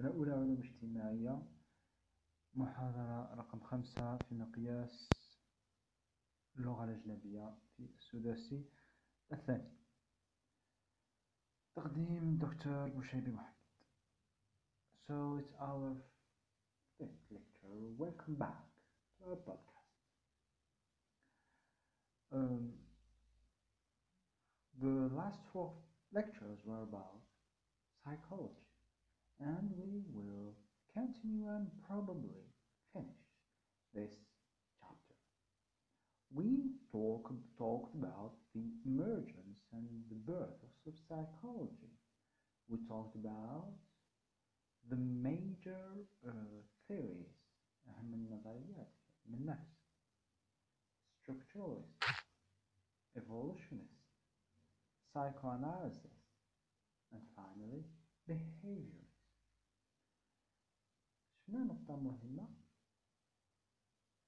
سنة أولى علوم اجتماعية محاضرة رقم خمسة في مقياس اللغة الأجنبية في السداسي الثاني تقديم دكتور بوشيبي محمد So it's our fifth lecture. Welcome back to our podcast. Um, the last four lectures were about psychology and we will continue and probably finish this chapter. We talk, talked about the emergence and the birth of psychology. We talked about the major uh, theories structuralist, evolutionist, psychoanalysis, and finally behavior. هنا نقطة مهمة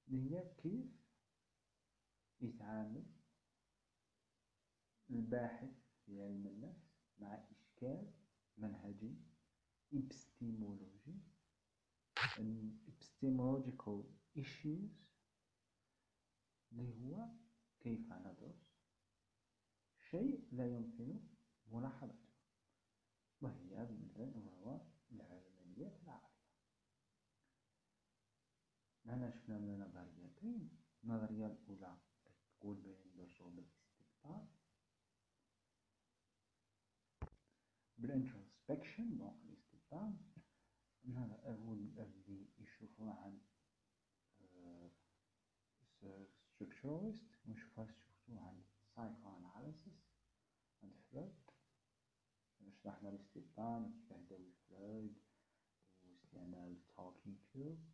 اللي هي كيف يتعامل الباحث في علم النفس مع إشكال منهجي epistemology and epistemological issues اللي هو كيف ندرس شيء لا يمكن ملاحظته وهي وهو العلمانيات العقلية هنا شفنا من نظريتين النظرية الأولى تقول بين درسو بالاستقطاب بالانتروسبكشن دونك الاستقطاب هو اللي يشوفوا عن structuralist ونشوفها شفتو عن psychoanalysis عند فرويد شرحنا الاستبطان وكيف هدوي فرويد واستعمال talking cube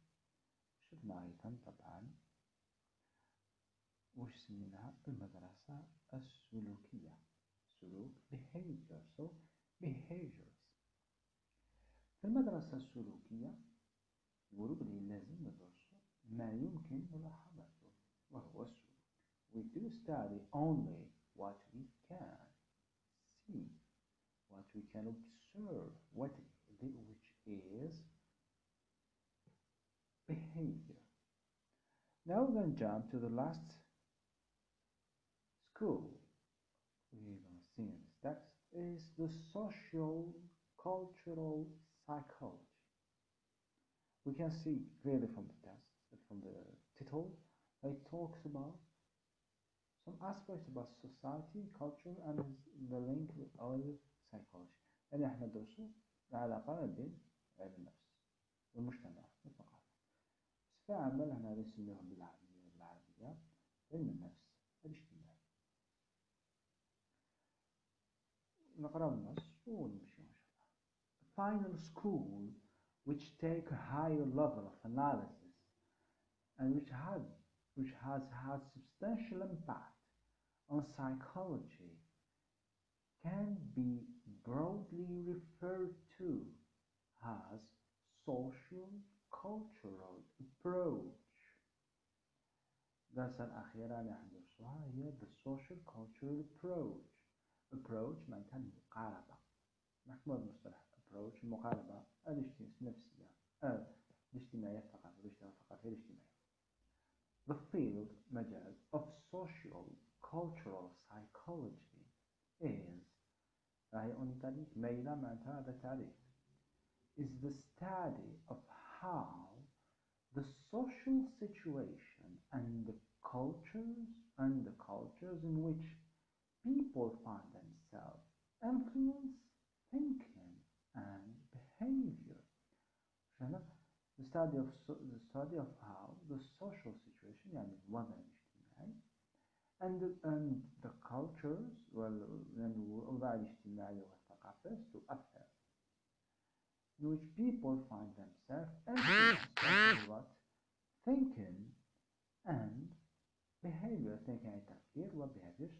المدرسة السلوكية يقولوا بلي لازم ندرسو ما يمكن ملاحظته وهو السلوك we do study only what we can see what we can observe what which is behavior. Now we're going to jump to the last school we're going to see in this text is the social cultural psychology. We can see clearly from the text, from the title, it talks about some aspects about society, culture, and the link with other psychology. يعني احنا ندرسوا العلاقة ما بين علم النفس والمجتمع والثقافة. فعمل هنا نسميهم بالعربية بالعربية علم النفس الاجتماعي نقرأ النص ونمشي إن شاء الله final school which take a higher level of analysis and which had which has had substantial impact on psychology can be broadly referred to as social cultural approach الدراسة الأخيرة اللي حندرسوها هي the social cultural approach approach معناتها المقاربة محكومة بمصطلح approach المقاربة النفسية آه الاجتماعية الثقافية الثقافية الاجتماعية The field مجال of social cultural psychology is راهي اون تعريف ميلة معناتها هذا تعريف is the study of how the social situation and the cultures and the cultures in which people find themselves influence thinking and behavior. Shana, the study of so, the study of how the social situation, yani vatan içtimai, and the, and the cultures, well, yani vatan içtimai ve takafes to affect in which people find themselves and what thinking and behavior thinking takdir ve behavior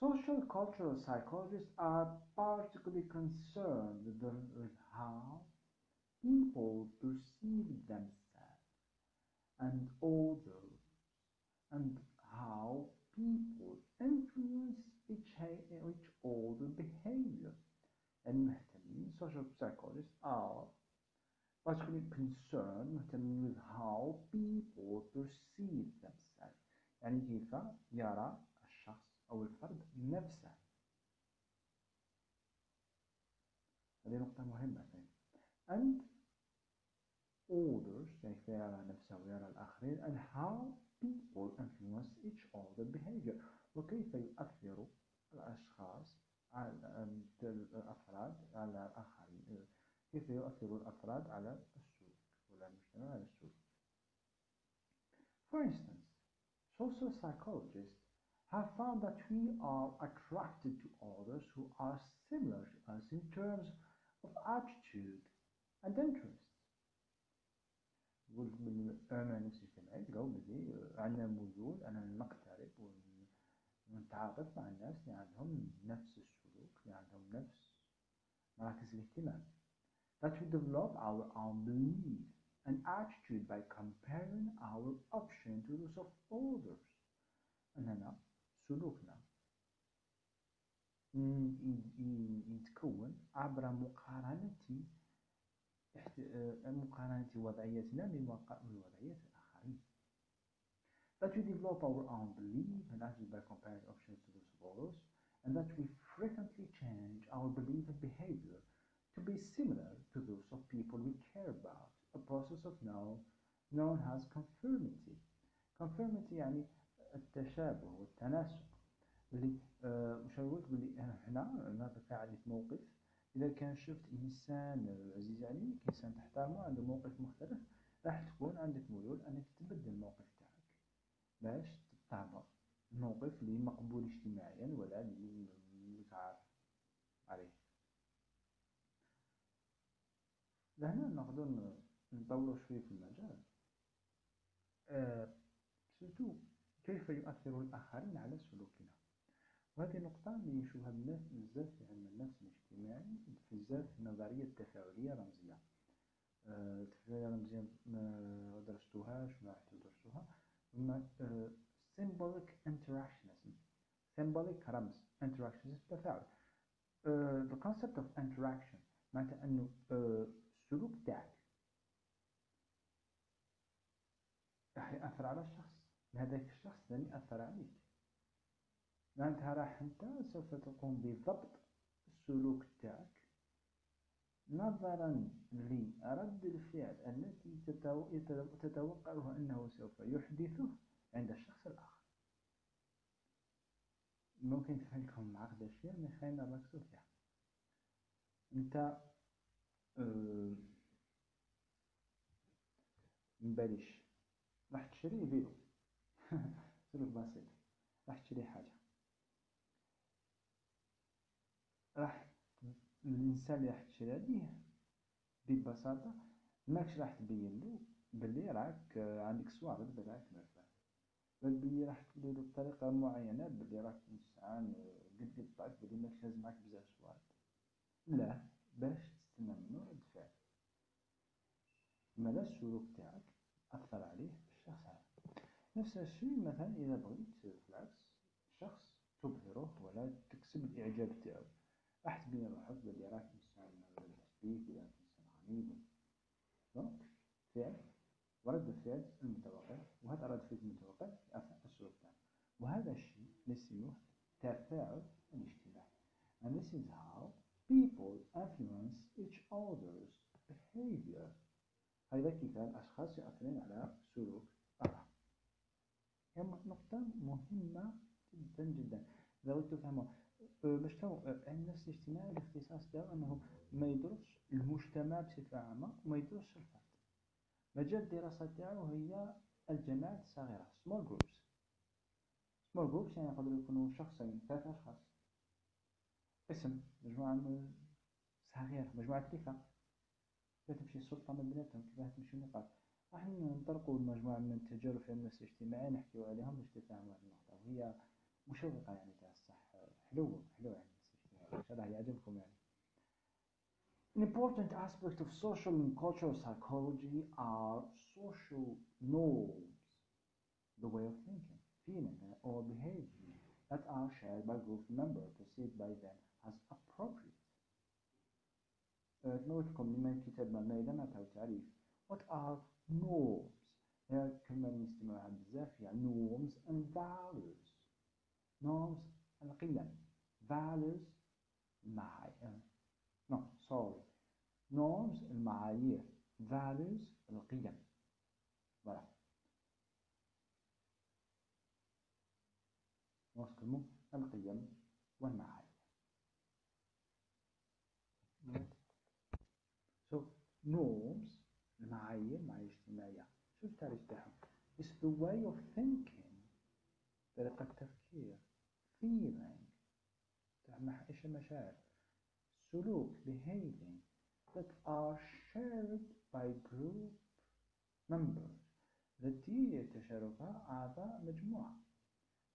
سلوك Social cultural psychologists are particularly concerned with, the, with how people perceive themselves and others and how people influence each, each other behavior and مهتمين social psychologists are particularly concerned مهتمين with how people perceive themselves يعني كيف يرى الشخص أو الفرد نفسه هذه نقطة مهمة. And others كيف يرى نفسه ويرى الآخرين and how people influence each other behavior. وكيف يؤثر الأشخاص على الأفراد على الآخرين؟ كيف يؤثر الأفراد على السلوك ولا المجتمع على السلوك For instance, social psychologists have found that we are attracted to others who are similar to us in terms of attitude and interests. بالعلماء النفسي الاجتماعي لقوا بلي عندنا ميول أننا نقترب ونتعاطف مع الناس اللي عندهم نفس السلوك اللي عندهم نفس مراكز الاهتمام that we develop our own belief and attitude by comparing our option to those of others أننا سلوكنا يتكون عبر مقارنة مقارنة وضعيتنا بوضعية الآخرين that we develop our own belief and attitude by comparing options to those of others and that we frequently change our belief and behavior to be similar to those of people we care about a process of now known as conformity conformity يعني التشابه والتناسق اللي مش هقول بلي هنا نضع عندي موقف. إذا كان شفت إنسان عزيز عليك إنسان تحترمه عنده موقف مختلف راح تكون عندك ميول أنك تبدل الموقف تاعك. باش تطابق الموقف اللي مقبول اجتماعيا ولا اللي متعارف عليه. لهنا نقدر نطولوا شوية في المجال. أه سورتو كيف يؤثر الآخرين على سلوكنا؟ وهذه نقطة اللي نشوفها بزاف في علم النفس الاجتماعي بزاف في النظرية التفاعلية الرمزية. أه التفاعلية الرمزية ما درستوهاش ما تدرسوها هما أه symbolic interactionism. Symbolic رمز interactionism تفاعل. أه the concept of interaction معناتها أنه السلوك تاعك راح يأثر على الشخص. هذاك الشخص ثاني يأثر عليك. معناتها راح أنت سوف تقوم بضبط السلوك تاعك. نظرا لرد الفعل التي تتوقعه أنه سوف يحدثه عند الشخص الآخر. ممكن لكم معقدة شوية من خلينا نركزو فيها أنت مباليش راح تشري فيديو سلوك بسيط. راح تشري حاجة. راح الإنسان اللي راح تشري ليه ببساطة ماكش راح تبين له بلي راك عندك صوارد بلي راك مرتاح. بل بلي راح تقولي له بطريقة معينة بلي راك إنسان قد قد طاك بلي ماكش لازم معاك بزاف صوارد لا باش تستنى منه رد فعل مالا السلوك تاعك أثر عليه؟ نفس الشيء مثلا إذا بغيت بالعكس شخص تبهره ولا تكسب الإعجاب تاعو راح تبين روحك بلي راك إنسان بيك ولا إنسان غني دونك فعل ورد الفعل المتوقع وهذا رد الفعل المتوقع يأثر السلوك تاعك وهذا الشيء نسميه تفاعل الاجتماعي and this is how people influence each other's behavior هذا كيف الأشخاص يؤثرون على سلوك آخر هي نقطة مهمة جدا جدا. لو تفهموا باش تو علم النفس الاجتماعي الاختصاص تاعو أنه ما يدرسش المجتمع بصفة عامة وما يدرسش الفرد. مجال الدراسة تاعو هي الجماعات الصغيرة small groups. small groups يعني يقدروا يكونوا شخصين ثلاثة أشخاص. اسم مجموعة صغيرة مجموعة رفاق كيف تمشي السلطة من بيناتهم كيف تمشي النقاط. راح ننطلقوا مجموعة من التجارب في النفس الاجتماعي نحكيو عليهم باش تفهموا هذه النقطة وهي مشوقة يعني تاع الصح حلوة حلوة يعني إن شاء الله يعجبكم يعني An important aspect of social and cultural psychology are social norms, the way of thinking, feeling, or behaving that are shared by group members perceived by them as appropriate. كما قلت لكم لما الكتاب مالنا إذا ما تعرف تعريف what are norms هي كلمة نستمعها بزاف يعني norms and values Norms القيم values معايير no sorry. Norms المعايير values القيم voilà. نوصل القيم والمعايير so norms المعايير معايير اجتماعية شو التعريف تاعهم it's the way of thinking طريقة التفكير feeling تاع إيش المشاعر سلوك behaving that are shared by group members. التي يتشاركها أعضاء مجموعة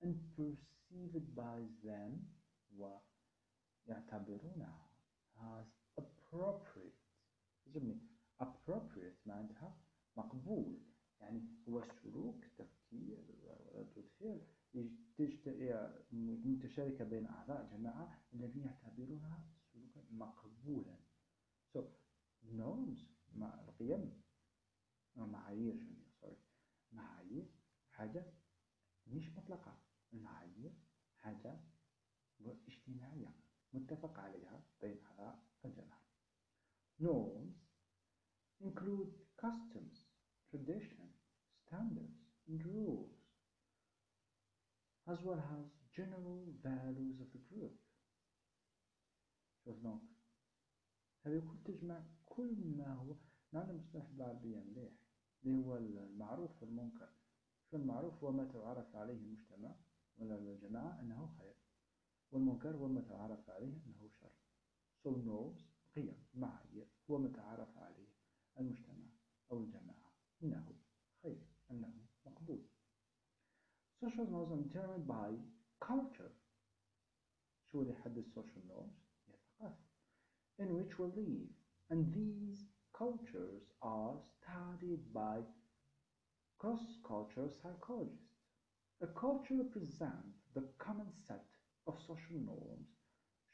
and perceived by them ويعتبرونها as appropriate. يجبني appropriate معناتها مقبول يعني هو سلوك تفكير ردود فعل متشاركة بين أعضاء جماعة الذين يعتبرونها سلوكا مقبولا so norms مع القيم معايير شنو سوري معايير حاجة مش مطلقة المعايير حاجة اجتماعية متفق عليها بين أعضاء الجماعة norms include customs tradition standards and rules as well as general values of the group شوف دونك كل ما هو نعلم مصطلح بالعربية مليح اللي هو المعروف والمنكر. شو المعروف؟ هو ما تعرف عليه المجتمع ولا الجماعة أنه خير. والمنكر هو ما تعرف عليه أنه شر. So norms قيم معايير. هو ما تعرف عليه المجتمع أو الجماعة أنه خير أنه مقبول. Social norms are determined by culture. شو اللي يحدد social norms هي الثقافة. In which we live. and these cultures are studied by cross-cultural psychologists. A culture represents the common set of social norms.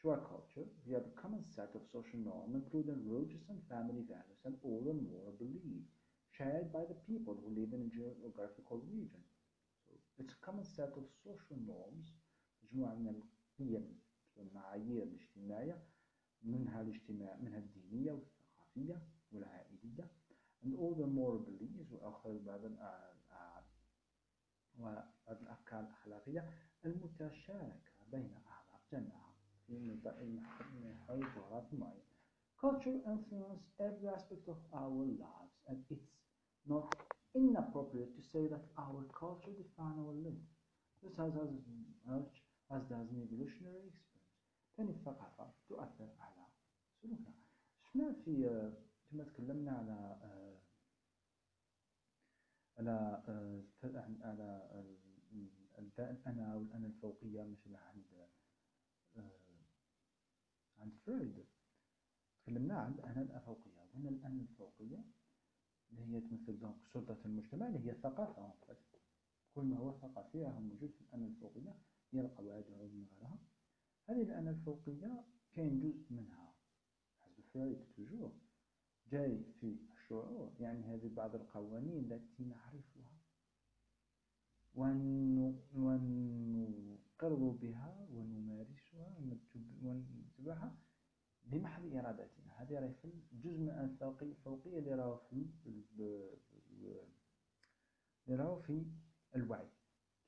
Shua culture, we have a common set of social norms, including religious and family values and all the moral beliefs shared by the people who live in a geographical region. So it's a common set of social norms مجموعة من القيم والمعايير الاجتماعية منها الاجتماع منها الدينية والثقافية والعائلية and all the moral beliefs وآخر بعض وبعض الأفكار الأخلاقية المتشاركة بين أعضاء جماعة في محل جغرافي معين. Culture influences every aspect of our lives and it's not inappropriate to say that our culture defines our lives. This has as much as does an evolutionary experience. ثاني الثقافة تؤثر على سلوكنا. شفنا في كما تكلمنا على على على الأنا والأنا الفوقية مثل عند عند فرويد. تكلمنا عن الأنا الأفوقية. وهنا الأنا الفوقية اللي هي تمثل سلطة المجتمع اللي هي الثقافة كل ما هو ثقافي راه موجود في الأنا الفوقية. هي القواعد وما غيرها هذه الأنا الفوقية كاين جزء منها. حسب فرويد توجور جاي في الشعور يعني هذه بعض القوانين التي نعرفها. ونقر بها ونمارسها ونتبعها بمحض إرادتنا. هذه راهي في جزء من الفوقية الفوقية اللي راهو في اللي راهو في الوعي.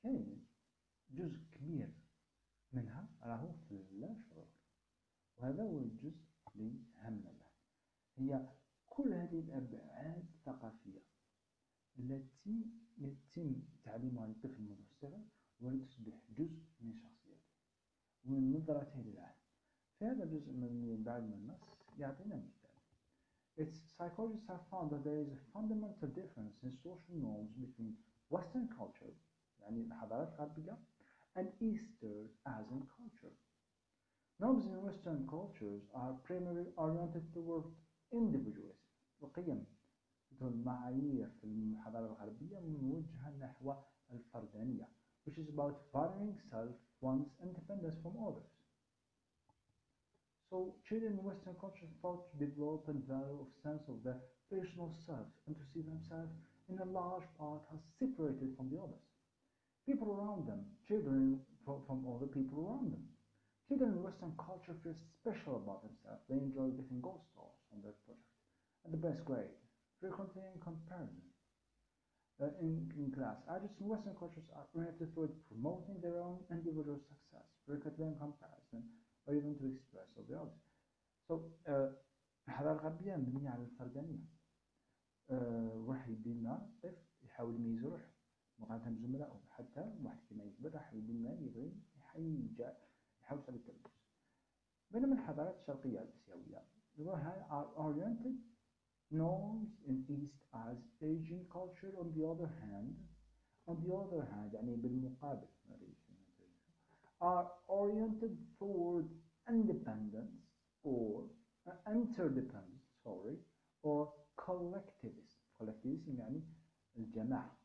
كاين جزء كبير منها راهو في اللا شعور وهذا هو الجزء اللي همنا به هي كل هذه الأبعاد الثقافية التي يتم تعليمها للطفل منذ الصغر ولتصبح جزء من شخصيته ومن نظرته للعالم هذا الجزء من بعد من النص يعطينا مثال. Its psychologists have found that there is a fundamental difference in social norms between Western culture يعني الحضارات الغربية and Eastern Asian culture. Norms in Western cultures are primarily oriented toward individualism القيم المعايير في الحضارة الغربية موجهة نحو الفردانية which is about valuing self one's independence from others So children in Western culture thought to develop and value of sense of their personal self and to see themselves in a large part as separated from the others. People around them, children from, from other people around them. Children in Western culture feel special about themselves. They enjoy getting gold stars on their project and the best grade, frequently in comparison. Uh, in, in class, adults in Western cultures are oriented toward promoting their own individual success, frequently in comparison, or even to express of the others. So, uh, الحضارة الغربية مبنية على الفردانية. أه واحد يدينا طفل يحاول يميز روحه مقارنة بزملائه حتى واحد كيما يكبر راح يدينا يبغي يحيي يحاول على التمييز. بينما الحضارات الشرقية الآسيوية are oriented norms in East as Asian culture on the other hand on the other hand يعني بالمقابل are oriented toward independence or uh, interdependence sorry or collectivism collectivism يعني الجماعة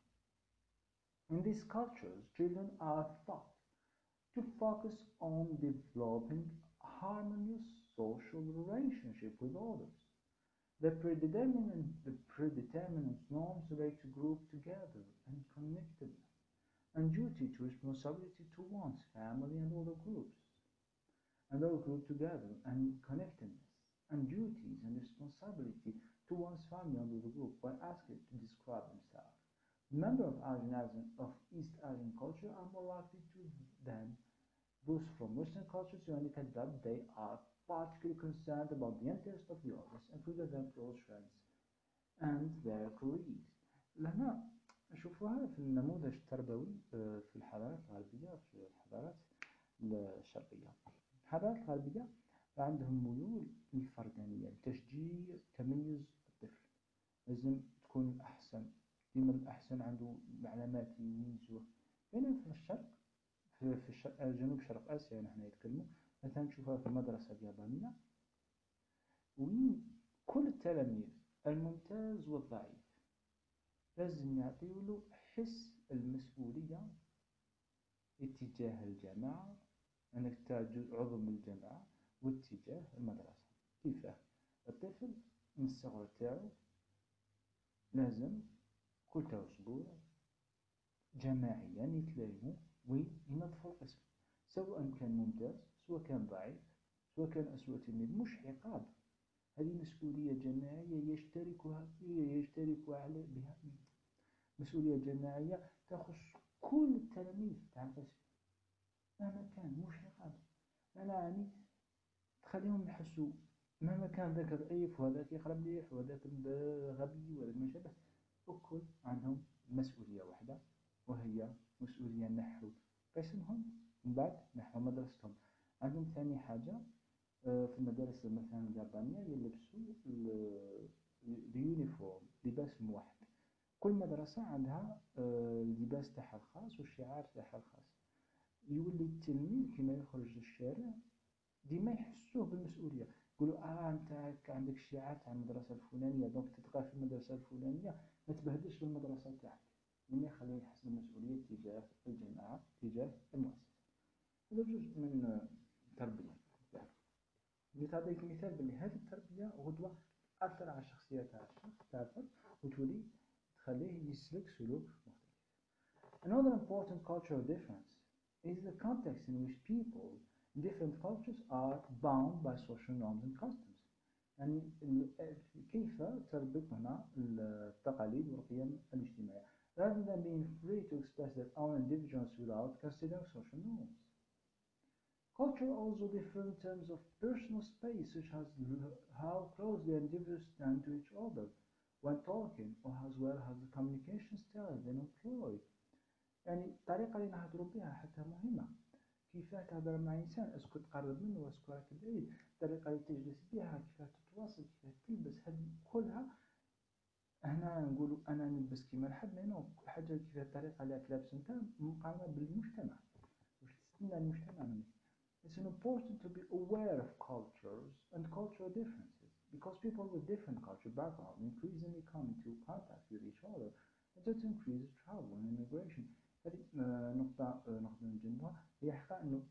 in these cultures children are taught to focus on developing harmonious social relationship with others the predetermined, the predetermined norms relate to group together and connectedness, and duty to responsibility to one's family and other groups, and all group together and connectedness, and duties and responsibility to one's family and other group when asked to describe themselves. Members of Asian of East Asian culture are more likely to than those from Western cultures to indicate that they are particularly concerned about the interest of the others including their close friends and their colleagues. لهنا نشوفوها في النموذج التربوي في الحضارات الغربية في الحضارات الشرقية. الحضارات الغربية عندهم ميول للفردانية لتشجيع تميز الطفل لازم تكون أحسن ديما الأحسن عنده علامات يميزوه بينما في الشرق في, الشرق جنوب شرق آسيا نحن نتكلموا مثلا نشوفها في المدرسة اليابانية وين كل التلاميذ الممتاز والضعيف لازم يعطيوا له حس المسؤولية اتجاه الجماعة أنك عضو من الجماعة واتجاه المدرسة. كيفاه الطفل من الصغر تاعو لازم كل أسبوع جماعيا يتلاقوا وينظفوا القسم سواء كان ممتاز سواء كان ضعيف سواء كان أسوأ تلميذ مش عقاب. هذه مسؤولية جماعية يشتركها يشترك على بها. مسؤولية جماعية تخص كل التلاميذ تاع القسم. مهما كان مش عقاب. أنا يعني تخليهم يحسوا مهما كان ذاك ضعيف وهذاك يقرا مليح وهذاك غبي وهذاك ما شابه الكل عندهم مسؤولية واحدة وهي مسؤولية نحو قسمهم من بعد نحو مدرستهم. عندهم ثاني حاجة في المدارس مثلا اليابانية يلبسوا ال uniform لباس موحد. كل مدرسة عندها اللباس تاعها الخاص والشعار تاعها الخاص. يولي التلميذ كيما يخرج للشارع ديما يحسوه بالمسؤولية. يقولوا آه أنت عندك الشعار تاع المدرسة الفلانية donc تقرا في المدرسة الفلانية. ما تبهدلش بالمدرسة تاعك مما يخليه يحس بالمسؤولية تجاه الجماعة تجاه المؤسسة هذا جزء من التربية تعطيك مثال بلي هذه التربية غدوة تأثر على الشخصية تاع الشخص تاعك وتولي تخليه يسلك سلوك مختلف. Another important cultural difference is the context in which people in different cultures are bound by social norms and customs. يعني كيف تربط هنا التقاليد والقيم الاجتماعية rather than being free to express their own individuals without considering social norms. Culture also differs in terms of personal space, such as how close the individuals stand to each other when talking, or as well as the communication style they employ. يعني الطريقة اللي نهضروا بها حتى مهمة كيف تهضر مع إنسان اسكو تقرب منه واسكو راك بعيد الطريقة اللي تجلس بها كيف تتواصل كيف تلبس هذه كلها هنا نقولوا أنا نلبس كيما نحب لأنه حاجة كيف الطريقة اللي راك لابس أنت مقارنة بالمجتمع واش تستنى المجتمع منك It's important to be aware of cultures and cultural differences because people with different cultural backgrounds increasingly come into contact with each other and that increases travel and immigration. هذه نقطة نقدر نجنبها هي حقا إنه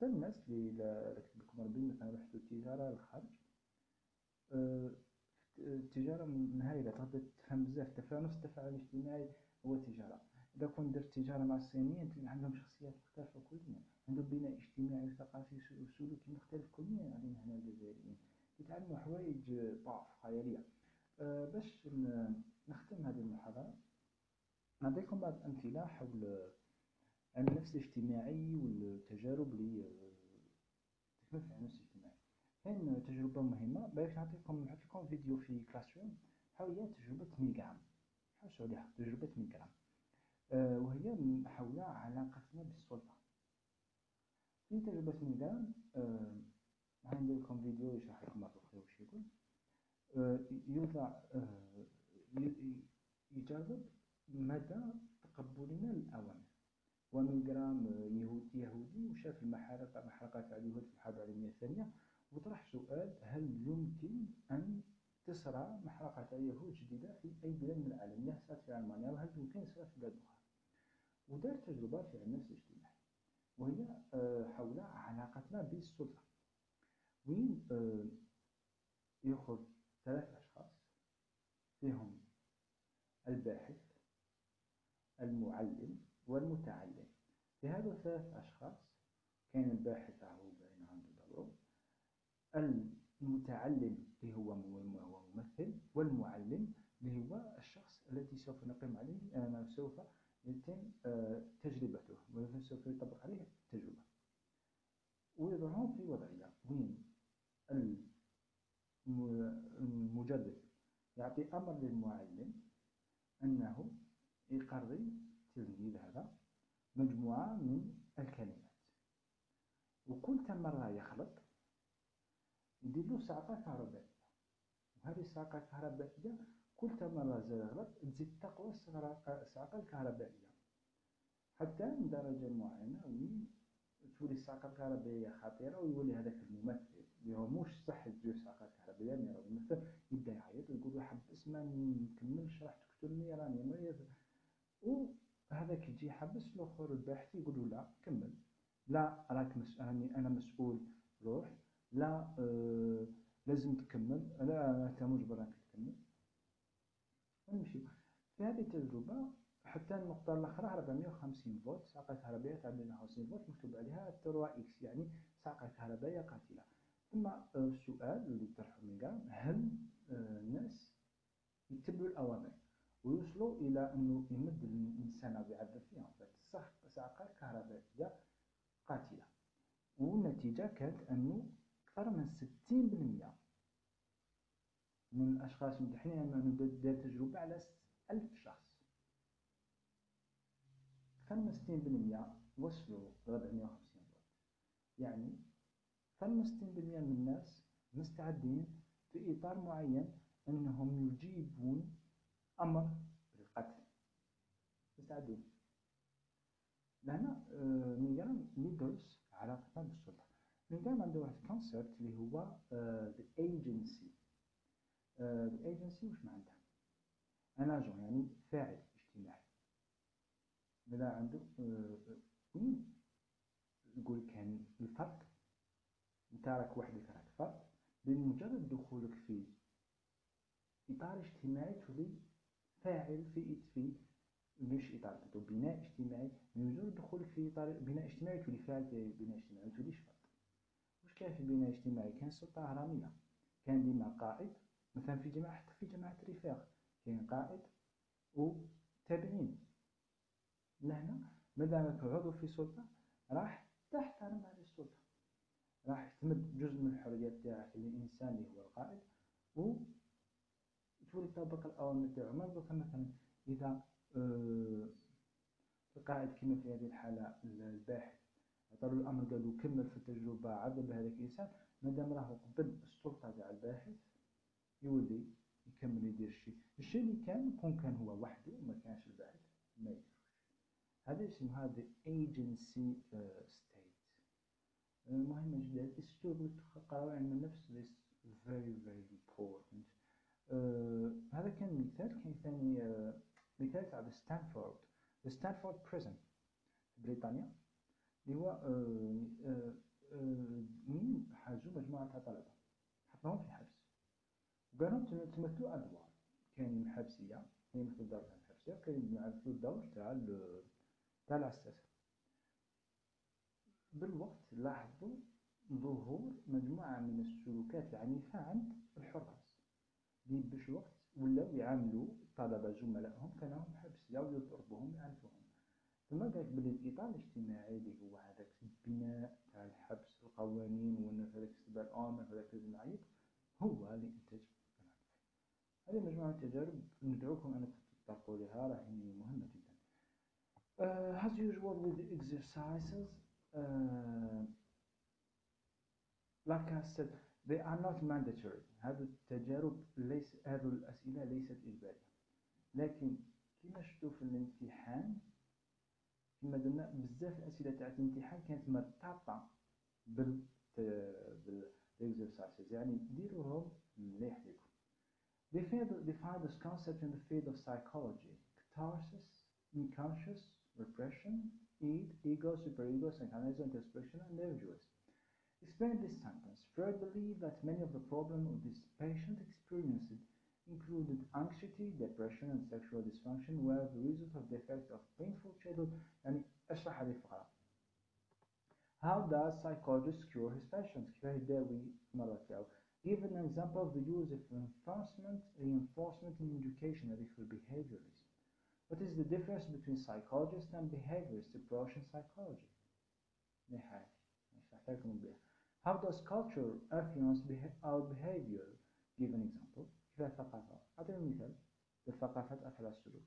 خاصة الناس اللي ربي مثلا رحتو التجارة للخارج أه التجارة هايلة تقدر تفهم بزاف التفاعل التفاعل الاجتماعي هو التجارة. إذا كنت درت تجارة مع الصينيين عندهم شخصيات مختلفة كليا عندهم بناء اجتماعي وثقافي وسلوكي مختلف كليا علينا هنا الجزائريين يتعلموا حوايج باف خيالية. أه باش نختم هذه المحاضرة نعطيكم بعض الأمثلة حول علم النفس الاجتماعي والتجارب اللي في علم النفس الاجتماعي كاين تجربة مهمة؟ باش نعطيكم نحط لكم فيديو في classroom تجربة ميلغرام حوسوا عليها تجربة ميلغرام أه وهي حول علاقتنا بالسلطة. في تجربة ميلغرام أه لكم فيديو يشرح لكم أخرى وش يقول. أه يوضع أه يجرب مدى تقبلنا للأوامر وميلغرام يهودي يهودي وشاف المحارقة محرقة تاع اليهود في الحرب العالمية الثانية. وطرح سؤال هل يمكن أن تصرى محرقة اليهود جديدة في أي بلاد من العالم؟ صارت في ألمانيا وهل يمكن تصرى في بلاد أخرى؟ ودار تجربة في النفس الاجتماعي وهي آه، حول علاقتنا بالسلطة. وين آه، يأخذ ثلاث أشخاص فيهم الباحث المعلم والمتعلم. في هذا الثلاث أشخاص كان الباحث هو باين عنده دوره المتعلم اللي هو ممثل والمعلم اللي هو الشخص الذي سوف نقيم عليه أنا سوف يتم آه، تجربته وسوف يطبق عليه التجربة. ويضعهم في وضعية وين المجرب يعطي أمر للمعلم أنه يقري التلميذ هذا مجموعة من الكلمات. وكل مرة يخلط. يدير له صعقة كهربائية وهذه الصعقة الكهربائية كل مرة زاد يغلط تزيد تقوى الصعقة الكهربائية حتى من درجة معينة تولي الصعقة الكهربائية خطيرة ويولي هذاك الممثل. اللي هو موش صح تجي الصعقة الكهربائية مي راه الممثل يبدا يعيط ويقول له حبس ما نكملش راح تقتلني راني مريض. وهذاك يجي يحبس الأخر الباحث يقول له لا كمل. لا راك مس... أنا مسؤول روح. لا آه لازم تكمل. لا أنت مجبر انك تكمل. ونمشي في هذه التجربة حتى النقطة الأخرى 450 فولت صعقة كهربائية تاع 450 فولت مكتوب عليها 3 X يعني صعقة كهربائية قاتلة. ثم آه، السؤال اللي طرحه ميلغرام هل آه، الناس يتبعوا الأوامر؟ ويوصلوا إلى أنه يمد الإنسان أو يعذب فيهم صعقة كهربائية قاتلة. والنتيجة كانت أنه أكثر من ستين بالمئة من الأشخاص المتحنين أنه دار تجربة على ألف شخص. أكثر من ستين بالمئة وصلوا ربعمية وخمسين يعني أكثر من ستين بالمئة من الناس مستعدين في إطار معين أنهم يجيبون أمر. بالقتل. مستعدين لهنا آه، نقدر ندرس علاقتنا بالسلطة من دائما عنده واحد ال concept اللي هو ال agency ال agency واش معناتها؟ أنا جو يعني فاعل اجتماعي. بدا عنده وين نقول كان الفرق نتا راك وحدك راك فرد. بمجرد دخولك في إطار اجتماعي تولي فاعل في في مش اطار بناء اجتماعي بمجرد دخولك في اطار بناء اجتماعي تولي فاعل في بناء اجتماعي ما توليش فرد كان في البناء الاجتماعي كان سلطة هرمية كان ديما قائد مثلا في جماعة حتى في جماعة الرفاق كاين قائد وتابعين لهنا مادامك عضو في سلطة راح تحترم هذه السلطة. راح تمد جزء من الحريات تاعك للإنسان اللي هو القائد و تولي تطبق الأوامر تاعو ما مثلا إذا آه القائد كما في هذه الحالة الباحث عطالو الأمر قالو كمل في التجربة عذب هذاك الإنسان مادام راهو قبل السلطة تاع الباحث يولي يكمل يدير الشيء. الشيء اللي كان كون كان هو وحده وما كانش الباحث ما يديروش هذا اسمها the agency uh, state. مهمة جدا. الأسلوب تقراو علم النفس this very very important. هذا كان مثال كان ثاني uh, مثال تاع ستانفورد Stanford prison في بريطانيا اللي هو وين جابوا مجموعة تاع طلبة حطوهم في حبس. وقالوا تمثلوا أدوار. كاين الحبسية كاين يمثلوا الدور تاع الحبسية وكاين يمثلوا الدور تاع تاع العساسة بالوقت لاحظوا ظهور مجموعة من السلوكات العنيفة عند الحراس. اللي باش وقت ولاو يعاملوا الطلبة زملائهم كانهم حبسية ويضربوهم يعنفوهم ثم قالك بلي الإطار الاجتماعي اللي هو هذاك البناء تاع الحبس القوانين وأن هذاك استباع الأمر هذاك لازم نعيط هو اللي انتج هذه مجموعة تجارب ندعوكم أن تطرقوا لها راهي مهمة جدا. uh, as usual with the exercises uh, like I said they are not mandatory هذه التجارب ليس هذه الأسئلة ليست إجبارية لكن كما شفتوا في الامتحان كما قلنا بزاف الأسئلة تاع الامتحان كانت مرتبطة بال بالاكزرسايزز يعني ديروهم مليح لكم define this concept in the field of psychology catharsis unconscious repression id ego superego psychoanalysis introspection and nervous Explain this sentence. Freud believed that many of the problems of this patient experienced included anxiety, depression, and sexual dysfunction were the result of the effect of painful childhood and اشرح هذه الفقرة. How does psychologist cure his patients? كيف يداوي مرض تاعو؟ Give an example of the use of reinforcement, reinforcement in education and for behaviorism. What is the difference between psychologists and behaviorist approach in psychology? نحاكي نشرح لكم بها. How does culture influence our behavior? Give an example. كيف الثقافة؟ أعطيني مثال. الثقافة أثر السلوك.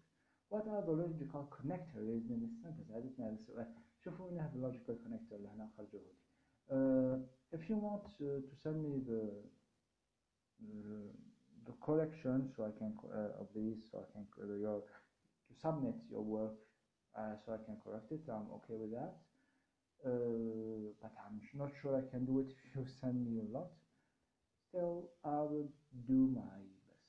What are the logical connectors in this sentence? عادتنا هذا السؤال. شوفوا هنا هذا logical connector اللي هنا خرجوه لي. Uh, if you want uh, to send me the uh, the correction so I can uh, of these so I can uh, your to submit your work uh, so I can correct it I'm okay with that uh, but I'm not sure I can do it if you send me a lot. Still, I will do my best.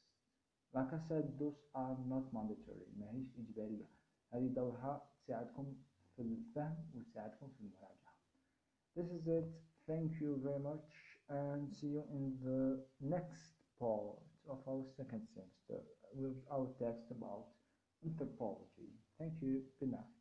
Like I said, those are not mandatory ماهيش إجبارية هذه دورها تساعدكم في الفهم وتساعدكم في المراجعة. This is it. Thank you very much and see you in the next part of our second semester with our text about anthropology. Thank you. Good night.